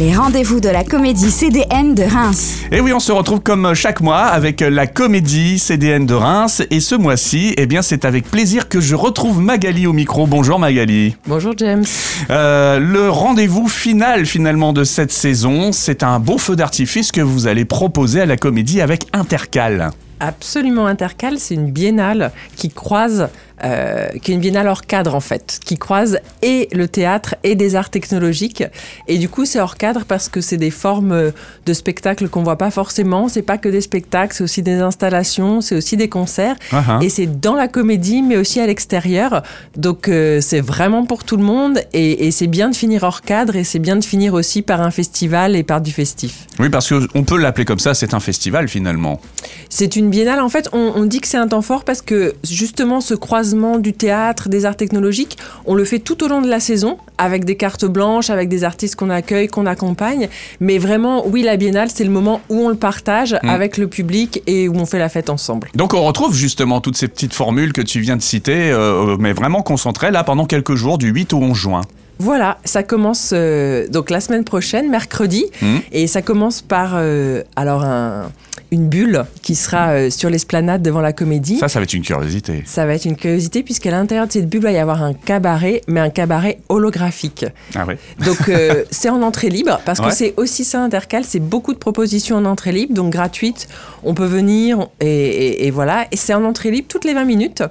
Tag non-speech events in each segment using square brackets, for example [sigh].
Les rendez-vous de la comédie CDN de Reims. Et oui, on se retrouve comme chaque mois avec la comédie CDN de Reims. Et ce mois-ci, eh bien, c'est avec plaisir que je retrouve Magali au micro. Bonjour Magali. Bonjour James. Euh, le rendez-vous final finalement de cette saison, c'est un beau feu d'artifice que vous allez proposer à la comédie avec Intercal. Absolument Intercal, c'est une biennale qui croise euh, qui est une biennale hors cadre en fait, qui croise et le théâtre et des arts technologiques. Et du coup, c'est hors cadre parce que c'est des formes de spectacles qu'on voit pas forcément. C'est pas que des spectacles, c'est aussi des installations, c'est aussi des concerts. Uh-huh. Et c'est dans la comédie, mais aussi à l'extérieur. Donc euh, c'est vraiment pour tout le monde. Et, et c'est bien de finir hors cadre et c'est bien de finir aussi par un festival et par du festif. Oui, parce qu'on peut l'appeler comme ça, c'est un festival finalement. C'est une biennale. En fait, on, on dit que c'est un temps fort parce que justement ce croisement du théâtre, des arts technologiques, on le fait tout au long de la saison avec des cartes blanches, avec des artistes qu'on accueille, qu'on accompagne. Mais vraiment, oui, la biennale, c'est le moment où on le partage mm. avec le public et où on fait la fête ensemble. Donc on retrouve justement toutes ces petites formules que tu viens de citer, euh, mais vraiment concentrées là pendant quelques jours du 8 au 11 juin. Voilà, ça commence euh, donc la semaine prochaine, mercredi, mm. et ça commence par euh, alors un, une bulle qui sera euh, sur l'esplanade devant la comédie. Ça, ça va être une curiosité. Ça va être une curiosité puisqu'à l'intérieur de cette bulle, il va y avoir un cabaret, mais un cabaret holographique. Ah oui. Donc [laughs] c'est en entrée libre parce que c'est aussi ça Intercal, c'est beaucoup de propositions en entrée libre, donc gratuite. On peut venir et, voilà. Et c'est en entrée libre toutes les 20 minutes.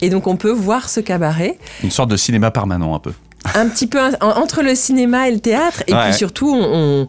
Et donc on peut voir ce cabaret. Une sorte de cinéma permanent un peu. Un petit peu entre le cinéma et le théâtre. Et puis surtout, on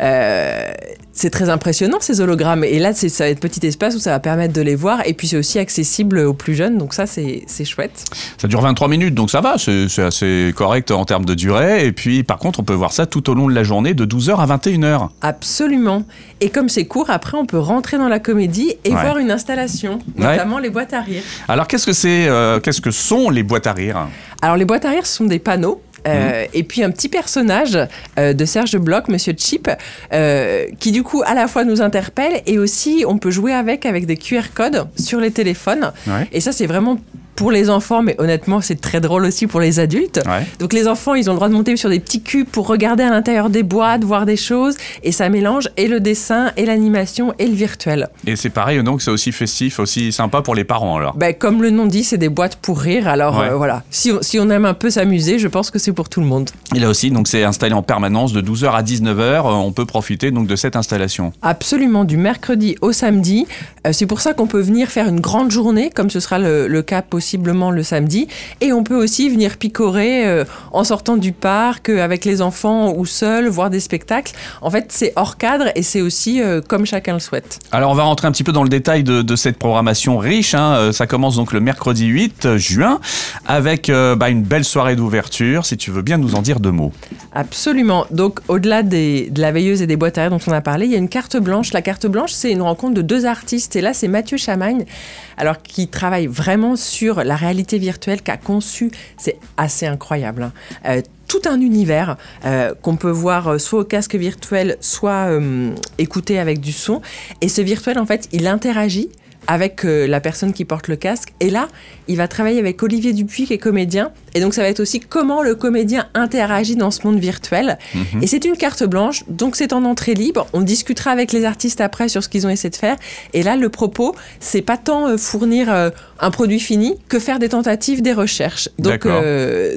euh, c'est très impressionnant ces hologrammes. Et là, ça va être petit espace où ça va permettre de les voir. Et puis c'est aussi accessible aux plus jeunes. Donc ça, c'est chouette. Ça dure 23 minutes, donc ça va. C'est assez correct en termes de durée. Et puis par contre, on peut voir ça tout au long de la journée de 12h à 21h. Absolument. Et comme c'est court, après, on peut rentrer dans la comédie et voir une installation, notamment les boîtes à rire. Alors qu'est-ce que c'est euh, Qu'est-ce que sont les boîtes à rire? Alors les boîtes à rire, ce sont des panneaux euh, et puis un petit personnage euh, de Serge Bloch, Monsieur Chip, euh, qui du coup à la fois nous interpelle et aussi on peut jouer avec avec des QR codes sur les téléphones. Et ça c'est vraiment pour les enfants, mais honnêtement, c'est très drôle aussi pour les adultes. Donc les enfants, ils ont le droit de monter sur des petits cubes pour regarder à l'intérieur des boîtes, voir des choses, et ça mélange et le dessin, et l'animation, et le virtuel. Et c'est pareil, donc c'est aussi festif, aussi sympa pour les parents alors. Ben, comme le nom dit, c'est des boîtes pour rire. Alors euh, voilà, si on, si on, aime un peu s'amuser, je pense que c'est pour tout le monde. Et là aussi, donc c'est installé en permanence de 12h à 19h. Euh, on peut profiter donc de cette installation. Absolument, du mercredi au samedi. Euh, c'est pour ça qu'on peut venir faire une grande journée, comme ce sera le, le cas possible le samedi. Et on peut aussi venir picorer euh, en sortant du parc euh, avec les enfants ou seul, voir des spectacles. En fait, c'est hors cadre et c'est aussi euh, comme chacun le souhaite. Alors, on va rentrer un petit peu dans le détail de, cette programmation riche. Hein. Ça commence donc le mercredi 8 juin avec bah, une belle soirée d'ouverture. Si tu veux bien nous en dire deux mots. Absolument. Donc, au-delà de la veilleuse et des boîtes à rire dont on a parlé, il y a une carte blanche. La carte blanche, c'est une rencontre de deux artistes. Et là, c'est Mathieu Chamagne, alors qui travaille vraiment sur la réalité virtuelle qu'a conçu, c'est assez incroyable. Hein. Euh, tout un univers euh, qu'on peut voir euh, soit au casque virtuel, soit écouter avec du son. Et ce virtuel, en fait, il interagit avec euh, la personne qui porte le casque. Et là, il va travailler avec Olivier Dupuis, qui est comédien. Et donc, ça va être aussi comment le comédien interagit dans ce monde virtuel. Mhm. Et c'est une carte blanche, donc c'est en entrée libre. On discutera avec les artistes après sur ce qu'ils ont essayé de faire. Et là, le propos, c'est pas tant euh, fournir euh, un produit fini que faire des tentatives, des recherches. Donc,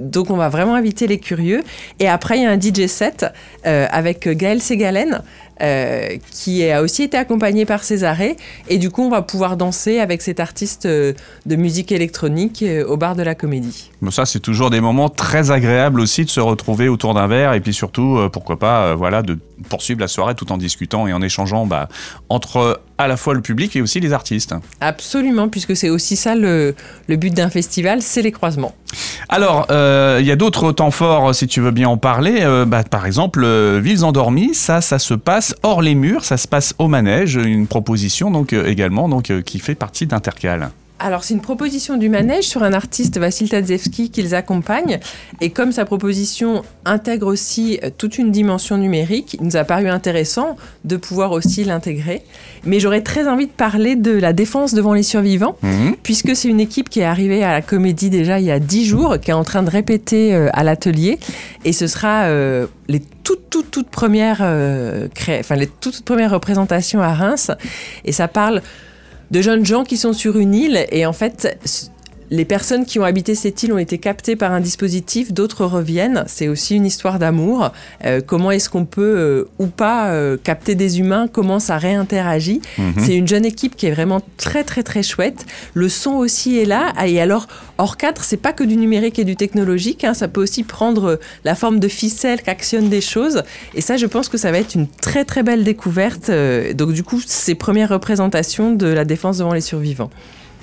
donc on va vraiment inviter les curieux. Et après, il y a un DJ set avec Gaël Ségalen. Euh, qui a aussi été accompagné par Césaré. Et du coup, on va pouvoir danser avec cet artiste euh, de musique électronique euh, au bar de la comédie. Bon, ça, c'est toujours des moments très agréables aussi de se retrouver autour d'un verre et puis surtout, pourquoi pas, voilà, de poursuivre la soirée tout en discutant et en échangeant bah, entre à la fois le public et aussi les artistes. Absolument, puisque c'est aussi ça le, le but d'un festival, c'est les croisements. Alors, euh, il y a d'autres temps forts, si tu veux bien en parler. Euh, bah, par exemple, euh, Villes endormies, ça, ça se passe hors les murs, ça se passe au manège, une proposition donc également donc qui fait partie d'Intercal. Alors, c'est une proposition du manège sur un artiste, Vassil Tadzewski, qu'ils accompagnent. Et comme sa proposition intègre aussi euh, toute une dimension numérique, il nous a paru intéressant de pouvoir aussi l'intégrer. Mais j'aurais très envie de parler de la défense devant les survivants, Mhm. puisque c'est une équipe qui est arrivée à la comédie déjà il y a dix jours, qui est en train de répéter euh, à l'atelier. Et ce sera euh, les toutes, toutes, toutes premières, euh, cré- enfin, les toutes, toutes premières représentations à Reims. Et ça parle de jeunes gens qui sont sur une île et en fait les personnes qui ont habité cette île ont été captées par un dispositif, d'autres reviennent. C'est aussi une histoire d'amour. Euh, comment est-ce qu'on peut euh, ou pas euh, capter des humains? Comment ça réinteragit? Mhm. C'est une jeune équipe qui est vraiment très très très chouette. Le son aussi est là. Et alors hors cadre, c'est pas que du numérique et du technologique. hein. Ça peut aussi prendre la forme de ficelle qui actionne des choses. Et ça, je pense que ça va être une très très belle découverte. Donc du coup, ces premières représentations de la défense devant les survivants.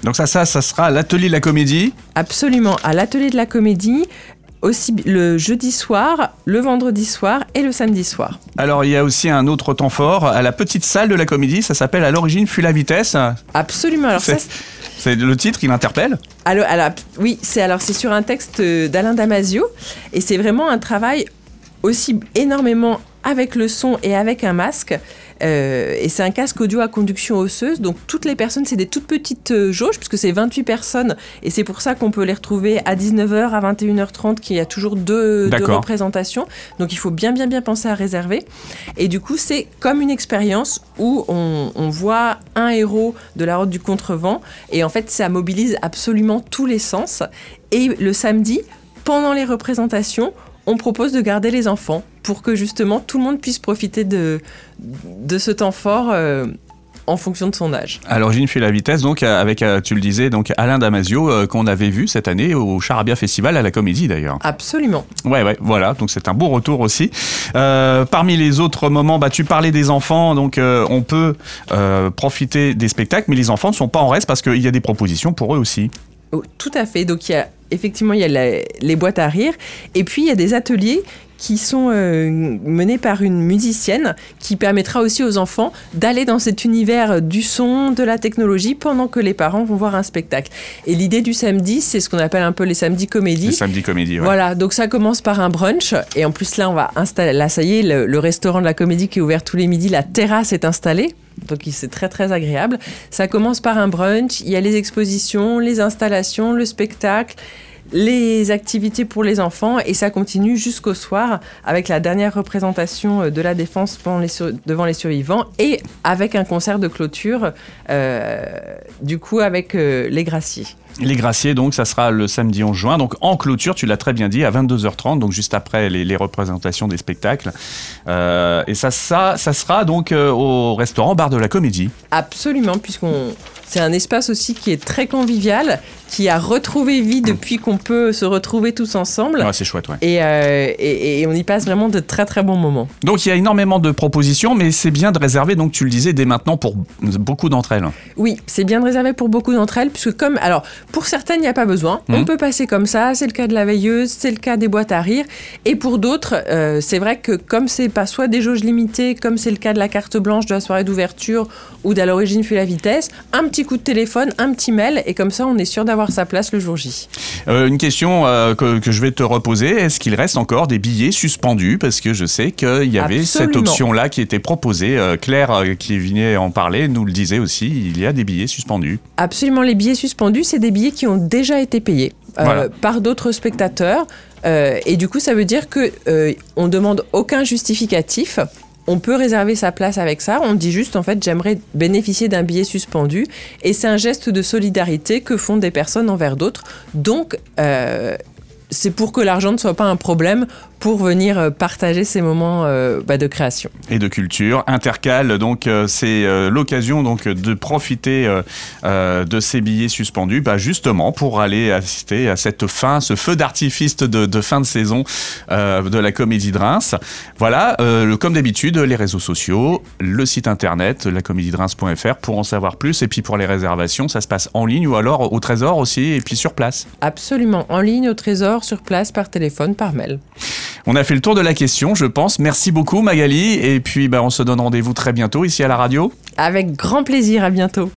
Donc ça, ça, ça sera l'atelier de la comédie. Absolument, à l'atelier de la comédie, aussi le jeudi soir, le vendredi soir et le samedi soir. Alors il y a aussi un autre temps fort à la petite salle de la comédie. Ça s'appelle à l'origine fut la vitesse. Absolument. Alors ça, C'est- C'est le titre, il interpelle. Alors, alors, oui, c'est alors c'est sur un texte d'Alain Damasio et c'est vraiment un travail aussi énormément avec le son et avec un masque. Euh, et c'est un casque audio à conduction osseuse. Donc toutes les personnes, c'est des toutes petites euh, jauges, puisque c'est 28 personnes. Et c'est pour ça qu'on peut les retrouver à 19h, à 21h30, qu'il y a toujours deux, représentations. Donc il faut bien, bien, bien penser à réserver. Et du coup, c'est comme une expérience où on, on voit un héros de la route du contrevent. Et en fait, ça mobilise absolument tous les sens. Et le samedi, pendant les représentations, on propose de garder les enfants pour que justement tout le monde puisse profiter de, de ce temps fort euh, en fonction de son âge. À l'origine fut la vitesse, donc euh, avec, euh, tu le disais, donc Alain Damasio, euh, qu'on avait vu cette année au Charabia Festival à la comédie d'ailleurs. Absolument. Ouais, ouais, voilà, donc c'est un beau retour aussi. Euh, parmi les autres moments, bah, tu parlais des enfants, donc euh, on peut profiter des spectacles, mais les enfants ne sont pas en reste parce qu'il y a des propositions pour eux aussi. Oh, tout à fait. Donc il y a effectivement il y a la- les boîtes à rire et puis il y a des ateliers qui sont euh, menés par une musicienne qui permettra aussi aux enfants d'aller dans cet univers du son, de la technologie pendant que les parents vont voir un spectacle. Et l'idée du samedi, c'est ce qu'on appelle un peu les samedis Les comédies. samedis comédie, ouais. Voilà, donc ça commence par un brunch. Et en plus, là, on va installer. Là, ça y est, le, le restaurant de la comédie qui est ouvert tous les midis, la terrasse est installée. Donc, c'est très, très agréable. Ça commence par un brunch. Il y a les expositions, les installations, le spectacle, les activités pour les enfants. Et ça continue jusqu'au soir avec la dernière représentation euh, de la défense devant les, sur- devant les survivants et avec un concert de clôture, euh, du coup, avec euh, les graciers. Les Graciers, donc, ça sera le samedi 11 juin. Donc, en clôture, tu l'as très bien dit, à 22h30, donc juste après les, représentations des spectacles. Euh, et ça, ça, ça sera donc euh, au restaurant Bar de la Comédie. Absolument, puisqu'on c'est un espace aussi qui est très convivial, qui a retrouvé vie depuis qu'on peut se retrouver tous ensemble. Ouais, c'est chouette, ouais. Et, euh, et- et on y passe vraiment de très très bons moments. Donc, il y a énormément de propositions, mais c'est bien de réserver, donc tu le disais, dès maintenant pour beaucoup d'entre elles. Oui, c'est bien réservé pour beaucoup d'entre elles, puisque comme alors pour certaines il n'y a pas besoin, on Mhm. peut passer comme ça. C'est le cas de la veilleuse, c'est le cas des boîtes à rire, et pour d'autres, euh, c'est vrai que comme c'est pas soit des jauges limitées, comme c'est le cas de la carte blanche de la soirée d'ouverture ou d'à l'origine fait la vitesse, un petit coup de téléphone, un petit mail, et comme ça on est sûr d'avoir sa place le jour J. Euh, une question euh, que, que je vais te reposer, est-ce qu'il reste encore des billets suspendus? Parce que je sais qu'il y avait cette option-là qui était proposée. Euh, Claire, qui venait en parler, nous le disait aussi, il y a des billets suspendus. Absolument, les billets suspendus, c'est des billets qui ont déjà été payés Voilà. par d'autres spectateurs. Et du coup, ça veut dire que euh, on demande aucun justificatif. On peut réserver sa place avec ça. On dit juste, en fait, j'aimerais bénéficier d'un billet suspendu. Et c'est un geste de solidarité que font des personnes envers d'autres. Donc, euh, c'est pour que l'argent ne soit pas un problème pour venir euh, partager ces moments euh, bah, de création. et de culture. Intercal, donc euh, c'est euh, l'occasion donc de profiter de ces billets suspendus, bah, justement pour aller assister à cette fin, ce feu d'artifice de, de fin de saison de la Comédie de Reims. Voilà, comme d'habitude, les réseaux sociaux, le site internet, lacomédiedreims.fr pour en savoir plus. Et puis pour les réservations, ça se passe en ligne ou alors au Trésor aussi, et puis sur place. Absolument, en ligne, au trésor, sur place, par téléphone, par mail. On a fait le tour de la question, je pense. Merci beaucoup Magali, et puis bah, on se donne rendez-vous très bientôt ici à la radio. Avec grand plaisir, à bientôt.